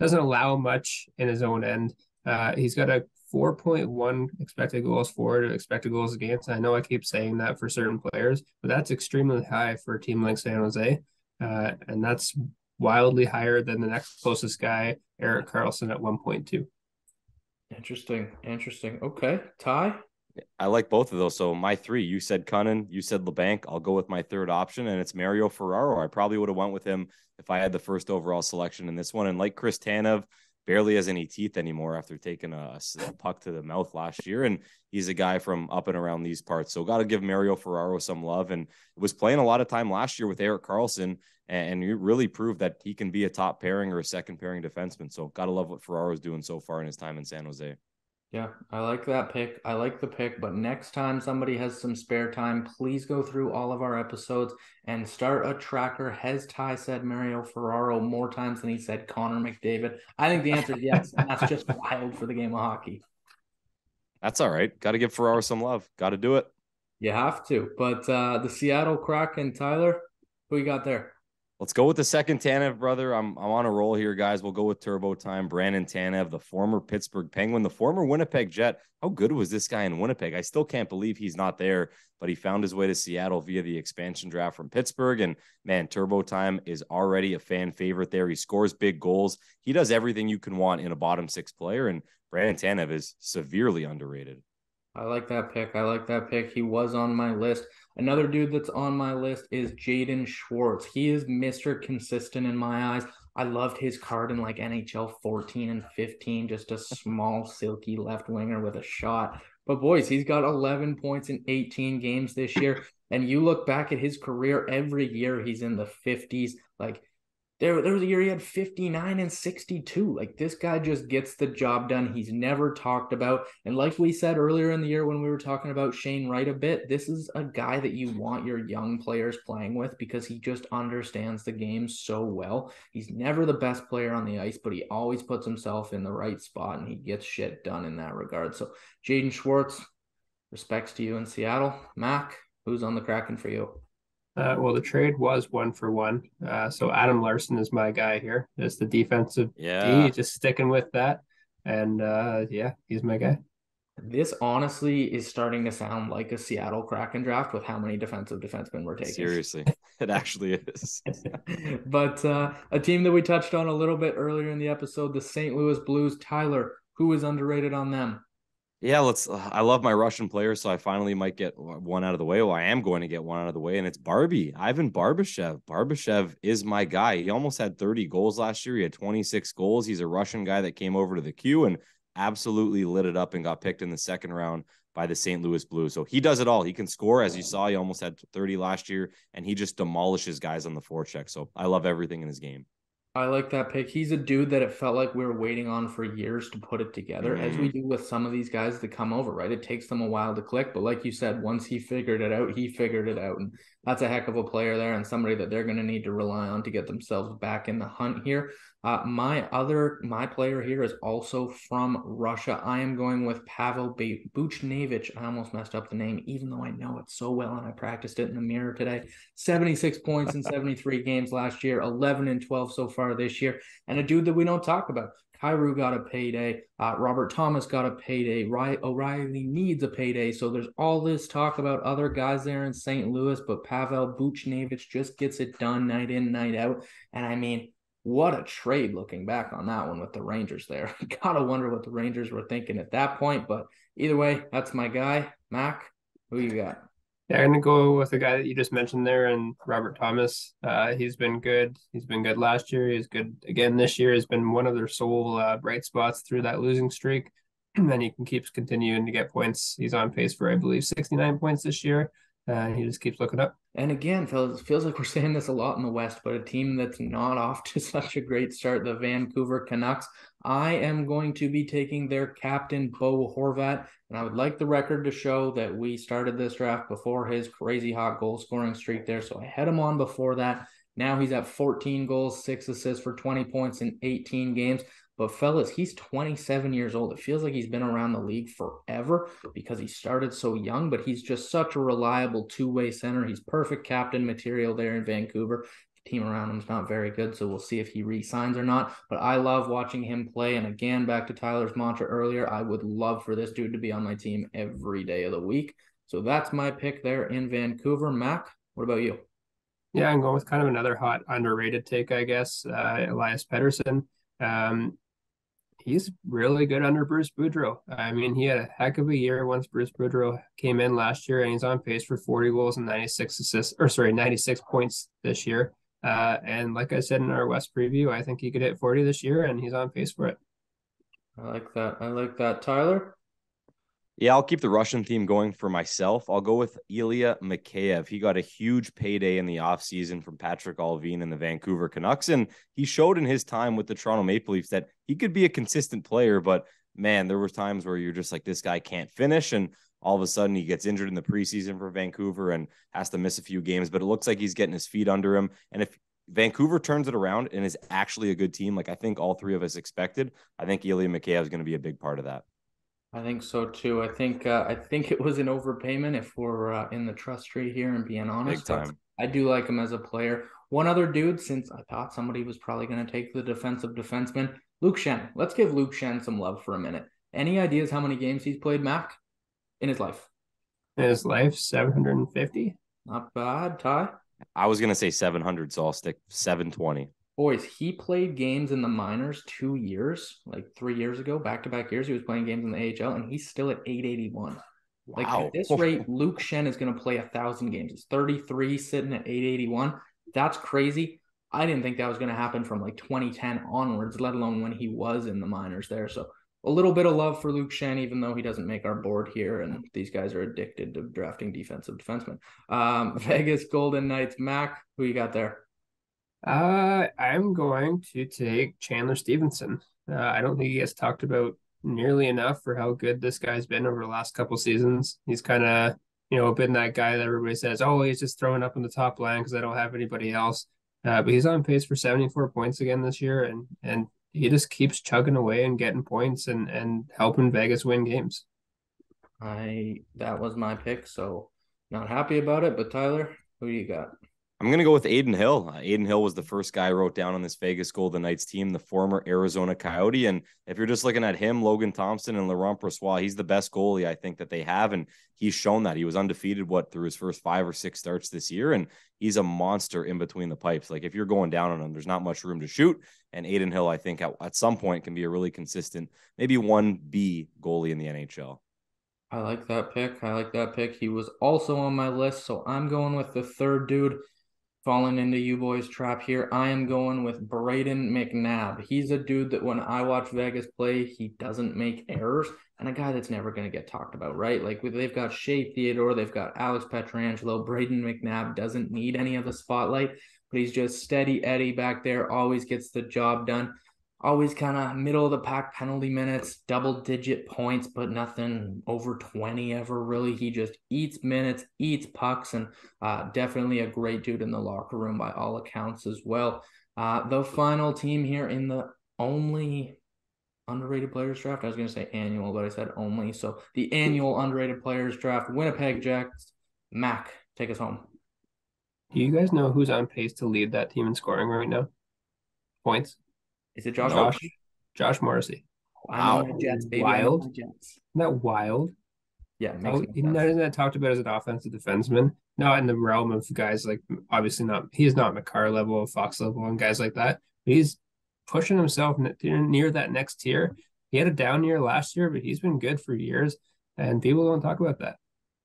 S3: doesn't allow much in his own end. Uh, he's got a 4.1 expected goals for to expected goals against. I know I keep saying that for certain players, but that's extremely high for a team like San Jose. Uh, and that's wildly higher than the next closest guy, Erik Karlsson, at 1.2.
S1: Interesting. Interesting. Okay. Ty?
S2: I like both of those. So my three, you said Kunin, you said Labanc. I'll go with my third option, and it's Mario Ferraro. I probably would have went with him if I had the first overall selection in this one. And like Chris Tanev, barely has any teeth anymore after taking a, a, puck to the mouth last year. And he's a guy from up and around these parts. So got to give Mario Ferraro some love. And was playing a lot of time last year with Erik Karlsson. and, and really proved that he can be a top pairing or a second pairing defenseman. So got to love what Ferraro's doing so far in his time in San Jose.
S1: Yeah, I like that pick. I like the pick, but next time somebody has some spare time, please go through all of our episodes and start a tracker. Has Ty said Mario Ferraro more times than he said Connor McDavid? I think the answer is yes, and that's just wild for the game of hockey.
S2: That's all right. Got to give Ferraro some love. Got to do it.
S1: You have to. But uh the Seattle Kraken, Tyler, who you got there?
S2: Let's go with the second Tanev brother. I'm I'm on a roll here, guys. We'll go with Turbo Time. Brandon Tanev, the former Pittsburgh Penguin, the former Winnipeg Jet. How good was this guy in Winnipeg? I still can't believe he's not there, but he found his way to Seattle via the expansion draft from Pittsburgh. And man, Turbo Time is already a fan favorite there. He scores big goals. He does everything you can want in a bottom six player. And Brandon Tanev is severely underrated.
S1: I like that pick. I like that pick. He was on my list. Another dude that's on my list is Jaden Schwartz. He is Mr. Consistent in my eyes. I loved his card in like NHL 14 and 15, just a small, silky left winger with a shot. But boys, he's got 11 points in 18 games this year. And you look back at his career, every year he's in the 50s. Like there, there was a year he had 59 and 62. Like this guy just gets the job done. He's never talked about. And like we said earlier in the year when we were talking about Shane Wright a bit, this is a guy that you want your young players playing with because he just understands the game so well. He's never the best player on the ice, but he always puts himself in the right spot and he gets shit done in that regard. So Jaden Schwartz, respects to you in Seattle. Mack, who's on the Kraken for you?
S3: Uh, well, the trade was one for one. Uh, so Adam Larsson is my guy here. here. Is the defensive
S2: yeah.
S3: D, just sticking with that. And uh, yeah, he's my guy.
S1: This honestly is starting to sound like a Seattle Kraken draft with how many defensive defensemen we're taking.
S2: Seriously, it actually is.
S1: but uh, a team that we touched on a little bit earlier in the episode, the St. Louis Blues. Tyler, who is underrated on them?
S2: Yeah, let's. Uh, I love my Russian players, so I finally might get one out of the way. Well, I am going to get one out of the way, and it's Barbie, Ivan Barbashev. Barbashev is my guy. He almost had 30 goals last year. He had 26 goals. He's a Russian guy that came over to the Q and absolutely lit it up and got picked in the second round by the St. Louis Blues. So he does it all. He can score, as you saw. He almost had 30 last year, and he just demolishes guys on the forecheck. So I love everything in his game.
S1: I like that pick. He's a dude that it felt like we were waiting on for years to put it together, mm-hmm. as we mm-hmm. do with some of these guys that come over, right? It takes them a while to click, but like you said, once he figured it out, he figured it out. And that's a heck of a player there and somebody that they're going to need to rely on to get themselves back in the hunt here. Uh, my other my player here is also from Russia. I am going with Pavel Buchnevich. I almost messed up the name, even though I know it so well and I practiced it in the mirror today. 76 points in 73 games last year, 11 and 12 so far this year, and a dude that we don't talk about. Kyrou got a payday. Uh, Robert Thomas got a payday. Ry- O'Reilly needs a payday. So there's all this talk about other guys there in St. Louis, but Pavel Buchnevich just gets it done night in, night out. And I mean, what a trade looking back on that one with the Rangers there. Gotta wonder what the Rangers were thinking at that point. But either way, that's my guy. Mack, who you got?
S3: Yeah, I'm gonna go with the guy that you just mentioned there, and Robert Thomas. Uh, he's been good. He's been good last year. He's good again this year. He's been one of their sole uh, bright spots through that losing streak. And then he can keeps continuing to get points. He's on pace for, I believe, 69 points this year. Uh, he just keeps looking up.
S1: And again, fellas, feels like we're saying this a lot in the West, but a team that's not off to such a great start, the Vancouver Canucks. I am going to be taking their captain, Bo Horvat, and I would like the record to show that we started this draft before his crazy hot goal scoring streak there. So I had him on before that. Now he's at 14 goals, six assists for 20 points in 18 games. But fellas, he's 27 years old. It feels like he's been around the league forever because he started so young, but he's just such a reliable two-way center. He's perfect captain material there in Vancouver. The team around him is not very good, so we'll see if he re-signs or not. But I love watching him play. And again, back to Tyler's mantra earlier, I would love for this dude to be on my team every day of the week. So that's my pick there in Vancouver. Mack, what about you?
S3: Yeah, I'm going with kind of another hot underrated take, I guess. Uh, Elias Pettersson. Um, he's really good under Bruce Boudreau. I mean, he had a heck of a year once Bruce Boudreau came in last year, and he's on pace for 40 goals and 96 assists, or sorry, 96 points this year. Uh, and like I said in our West preview, I think he could hit 40 this year, and he's on pace for it.
S1: I like that. I like that. Tyler?
S2: Yeah, I'll keep the Russian theme going for myself. I'll go with Ilya Mikheyev. He got a huge payday in the offseason from Patrik Allvin and the Vancouver Canucks. And he showed in his time with the Toronto Maple Leafs that he could be a consistent player. But man, there were times where you're just like, this guy can't finish. And all of a sudden he gets injured in the preseason for Vancouver and has to miss a few games. But it looks like he's getting his feet under him. And if Vancouver turns it around and is actually a good team, like I think all three of us expected, I think Ilya Mikheyev is going to be a big part of that.
S1: I think so too. I think uh, I think it was an overpayment if we're uh, in the trust tree here and being honest.
S2: Big time.
S1: I do like him as a player. One other dude, since I thought somebody was probably going to take the defensive defenseman, Luke Schenn. Let's give Luke Schenn some love for a minute. Any ideas how many games he's played, Mack, in his life?
S3: In his life, seven hundred and fifty.
S1: Not bad, Ty.
S2: I was gonna say seven hundred, so I'll stick seven twenty
S1: boys, he played games in the minors two years, like three years ago, back to back years. He was playing games in the AHL, and he's still at 881. Wow. Like at this rate, Luke Schenn is going to play a thousand games. He's 33, sitting at 881. That's crazy. I didn't think that was going to happen from like 2010 onwards, let alone when he was in the minors there. So a little bit of love for Luke Schenn, even though he doesn't make our board here, and these guys are addicted to drafting defensive defensemen. Um, Vegas Golden Knights, Mack, who you got there?
S3: Uh, I'm going to take Chandler Stephenson. Uh, I don't think he gets talked about nearly enough for how good this guy's been over the last couple seasons. He's kind of, you know, been that guy that everybody says, oh, he's just throwing up in the top line because I don't have anybody else. Uh, but he's on pace for 74 points again this year, and and he just keeps chugging away and getting points and and helping Vegas win games.
S1: I that was my pick, so not happy about it. But Tyler, who you got?
S2: I'm going to go with Adin Hill. Uh, Adin Hill was the first guy I wrote down on this Vegas Golden Knights team, the former Arizona Coyote. And if you're just looking at him, Logan Thompson and Laurent Brossoit, he's the best goalie I think that they have. And he's shown that he was undefeated, what, through his first five or six starts this year. And he's a monster in between the pipes. Like if you're going down on him, there's not much room to shoot. And Adin Hill, I think at, at some point can be a really consistent, maybe 1B goalie in the NHL.
S1: I like that pick. I like that pick. He was also on my list. So I'm going with the third dude falling into you boys trap here. I am going with Brayden McNabb. He's a dude that when I watch Vegas play, he doesn't make errors, and a guy that's never going to get talked about, right? Like they've got Shea Theodore, they've got Alex Pietrangelo. Brayden McNabb doesn't need any of the spotlight, but he's just steady Eddie back there, always gets the job done. Always kind of middle of the pack penalty minutes, double digit points, but nothing over 20 ever really. He just eats minutes, eats pucks, and uh, definitely a great dude in the locker room by all accounts as well. Uh, the final team here in the only underrated players draft. I was going to say annual, but I said only. So the annual underrated players draft, Winnipeg Jets. Mack, take us home.
S3: Do you guys know who's on pace to lead that team in scoring right now? Points.
S1: Is it Josh?
S3: Josh, Josh Morrissey.
S1: Wow, Jets, baby.
S3: Wild.
S1: Jets.
S3: Isn't that wild?
S1: Yeah,
S3: Oh,
S1: no
S3: isn't that,
S1: sense.
S3: isn't that talked about as an offensive defenseman? Not in the realm of guys like obviously not he's not Makar level, Fox level, and guys like that. But he's pushing himself n- near that next tier. He had a down year last year, but he's been good for years, and people don't talk about that.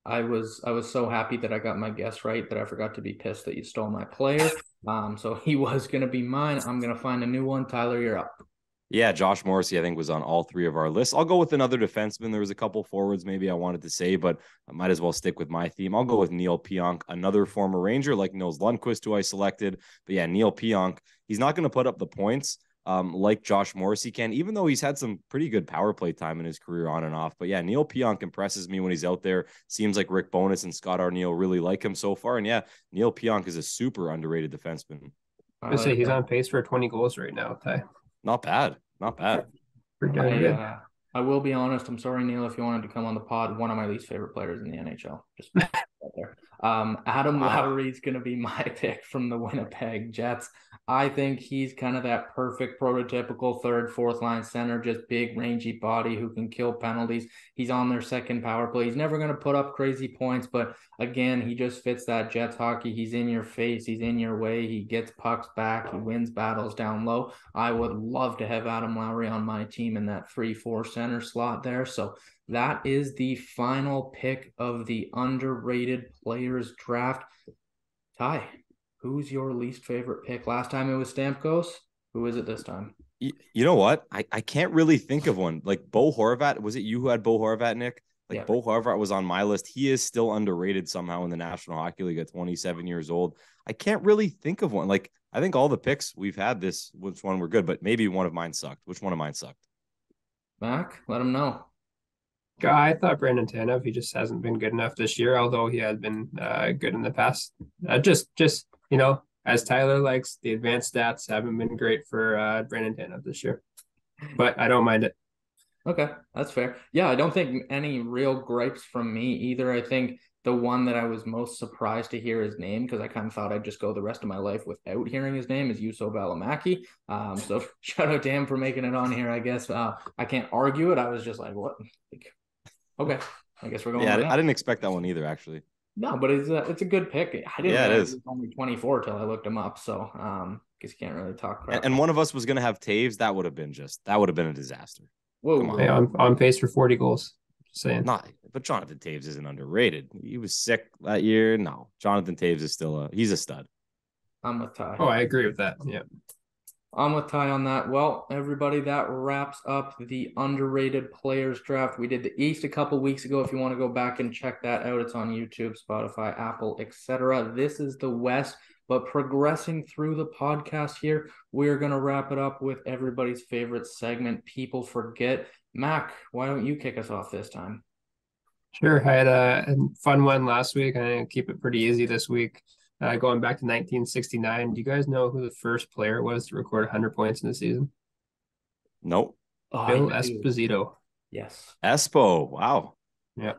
S1: I was I was so happy that I got my guess right that I forgot to be pissed that you stole my player. Um, so he was gonna be mine. I'm gonna find a new one. Tyler, you're up.
S2: Yeah, Josh Morrissey, I think, was on all three of our lists. I'll go with another defenseman. There was a couple forwards maybe I wanted to say, but I might as well stick with my theme. I'll go with Neil Pionk, another former Ranger like Nils Lundkvist, who I selected. But yeah, Neil Pionk, he's not going to put up the points um, like Josh Morrissey can, even though he's had some pretty good power play time in his career on and off. But yeah, Neil Pionk impresses me when he's out there. Seems like Rick Bowness and Scott Arniel really like him so far. And yeah, Neil Pionk is a super underrated defenseman.
S1: I
S3: I say he's
S1: that.
S3: on pace for 20 goals right now. Ty.
S2: Not bad. Not bad.
S3: Pretty darn
S1: I, uh, I will be honest. I'm sorry, Neil, if you wanted to come on the pod. One of my least favorite players in the NHL. Just. Um, Adam. Lowry is going to be my pick from the Winnipeg Jets. I think he's kind of that perfect prototypical third, fourth line center, just big, rangy body who can kill penalties. He's on their second power play. He's never going to put up crazy points, but again, he just fits that Jets hockey. He's in your face. He's in your way. He gets pucks back. He wins battles down low. I would love to have Adam Lowry on my team in that three, four center slot there. So that is the final pick of the underrated players draft. Ty, who's your least favorite pick? Last time it was Stamkos. Who is it this time?
S2: Y- You know what? I, I can't really think of one. Like Bo Horvat, was it you who had Bo Horvat, Nick? Like
S1: Yeah.
S2: Bo Horvat was on my list. He is still underrated somehow in the National Hockey League at 27 years old. I can't really think of one. Like I think all the picks we've had this, which one were good, but maybe one of mine sucked. Which one of mine sucked?
S1: Mack, let him know.
S3: I thought Brandon Tanev, he just hasn't been good enough this year, although he had been uh, good in the past. Uh, just, just you know, as Tyler likes, the advanced stats haven't been great for uh, Brandon Tanev this year, but I don't mind it.
S1: Okay, that's fair. Yeah, I don't think any real gripes from me either. I think the one that I was most surprised to hear his name because I kind of thought I'd just go the rest of my life without hearing his name is Juuso Valimaki. Um, so shout out to him for making it on here. I guess uh, I can't argue it. I was just like, what? Like, okay, I guess we're going.
S2: Yeah, I. I didn't expect that one either, actually.
S1: No, but it's a it's a good pick. I didn't.
S2: Yeah, it
S1: realize
S2: is.
S1: he was only twenty four till I looked him up. So um, guess you can't really talk crap.
S2: And, and one of us was gonna have Toews. That would have been just that would have been a disaster.
S1: Whoa,
S2: come on.
S3: Hey, on on pace for 40 goals. Just saying.
S2: Not, but Jonathan Toews isn't underrated. He was sick that year. No, Jonathan Toews is still a he's a stud.
S1: I'm with Ty.
S3: Oh, I agree with that. Yeah.
S1: I'm with Ty on that. Well, everybody, that wraps up the underrated players draft. We did the East a couple weeks ago. If you want to go back and check that out, it's on YouTube, Spotify, Apple, etc. This is the West. But progressing through the podcast here, we're gonna wrap it up with everybody's favorite segment. People forget. Mack, why don't you kick us off this time?
S3: Sure. I had a, fun one last week. I'm to keep it pretty easy this week. Uh, going back to 1969. Do you guys know who the first player was to record 100 points in the season?
S2: Nope.
S1: Oh,
S3: Bill
S1: I do.
S3: Esposito.
S1: Yes,
S2: Espo. Wow. Yeah.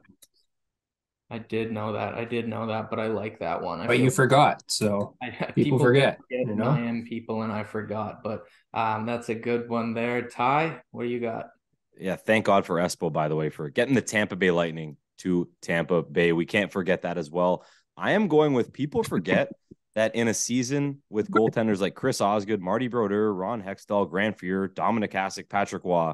S1: I did know that. I did know that, but I like that one. I
S3: But
S1: feel
S3: you forgot. So
S1: I,
S3: People forget,
S1: forget
S3: you know?
S1: I am people, and I forgot. But um, that's a good one there. Ty, what do you got?
S2: Yeah, thank God for Espo, by the way, for getting the Tampa Bay Lightning to Tampa Bay. We can't forget that as well. I am going with people forget that in a season with goaltenders like Chris Osgood, Marty Brodeur, Ron Hextall, Grant Fuhr, Dominik Hasek, Patrick Roy,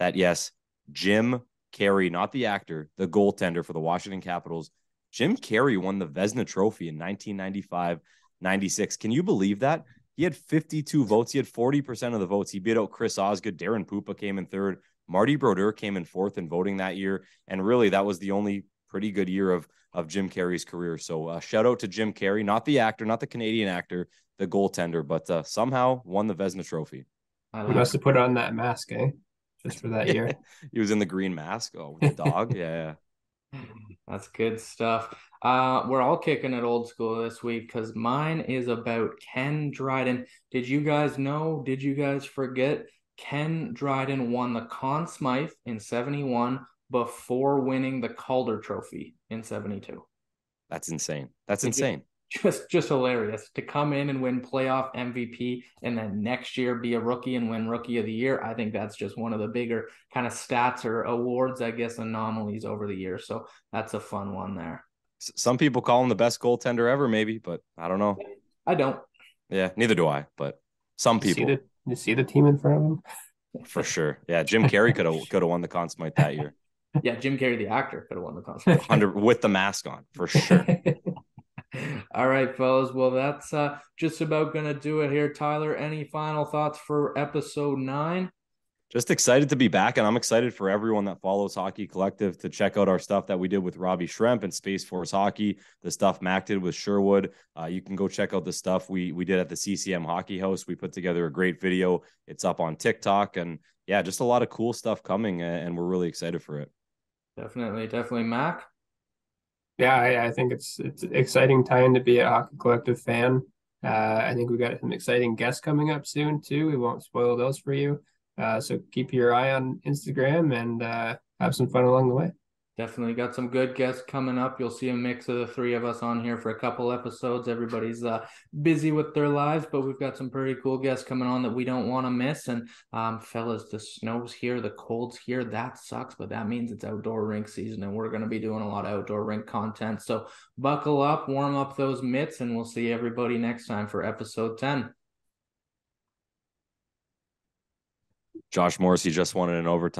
S2: that yes, Jim Carey, not the actor, the goaltender for the Washington Capitals, Jim Carey won the Vezina Trophy in 1995 96. Can you believe that? He had 52 votes. He had 40% of the votes. He beat out Chris Osgood. Daren Puppa came in third. Marty Brodeur came in fourth in voting that year. And really, that was the only pretty good year of, of Jim Carey's career. So uh, shout out to Jim Carey, not the actor, not the Canadian actor, the goaltender, but uh, somehow won the Vezina Trophy.
S1: I
S3: He
S1: like
S3: must have put on that mask, eh? Just for that year.
S2: he was in the green mask. Oh, with the dog. yeah, yeah.
S1: That's good stuff. Uh, we're all kicking it old school this week because mine is about Ken Dryden. Did you guys know? Did you guys forget? Ken Dryden won the Conn Smythe in 71 before winning the Calder Trophy in 72.
S2: That's insane. That's insane.
S1: Just just hilarious to come in and win playoff MVP and then next year be a rookie and win rookie of the year. I think that's just one of the bigger kind of stats or awards, I guess, anomalies over the years. So that's a fun one there.
S2: Some people call him the best goaltender ever, maybe, but I don't know.
S1: I don't.
S2: Yeah, neither do I, but some
S3: You see
S2: people
S3: the you see the team in front of him?
S2: for sure. Yeah, Jim Carrey could have could have won the Conn Smythe that year,
S1: Yeah, Jim Carrey, the actor, could have won the contest.
S2: under with the mask on for sure.
S1: All right, fellas. Well, that's uh, just about gonna do it here. Tyler, any final thoughts for episode nine?
S2: Just excited to be back, and I'm excited for everyone that follows Hockey Collective to check out our stuff that we did with Robbie Shrimp and Space Force Hockey. The stuff Mac did with Sherwood. Uh, you can go check out the stuff we we did at the CCM Hockey House. We put together a great video. It's up on TikTok, and yeah, just a lot of cool stuff coming, and we're really excited for it.
S1: Definitely, definitely, Mack.
S3: Yeah, I, I think it's it's exciting time to be a hockey collective fan. Uh, I think we got some exciting guests coming up soon too. We won't spoil those for you. Uh, so keep your eye on Instagram and uh, have some fun along the way.
S1: Definitely got some good guests coming up. You'll see a mix of the three of us on here for a couple episodes. Everybody's uh, busy with their lives, but we've got some pretty cool guests coming on that we don't want to miss. And um, fellas, the snow's here, the cold's here. That sucks, but that means it's outdoor rink season, and we're going to be doing a lot of outdoor rink content. So buckle up, warm up those mitts, and we'll see everybody next time for episode 10.
S2: Josh Morrissey just won it in overtime.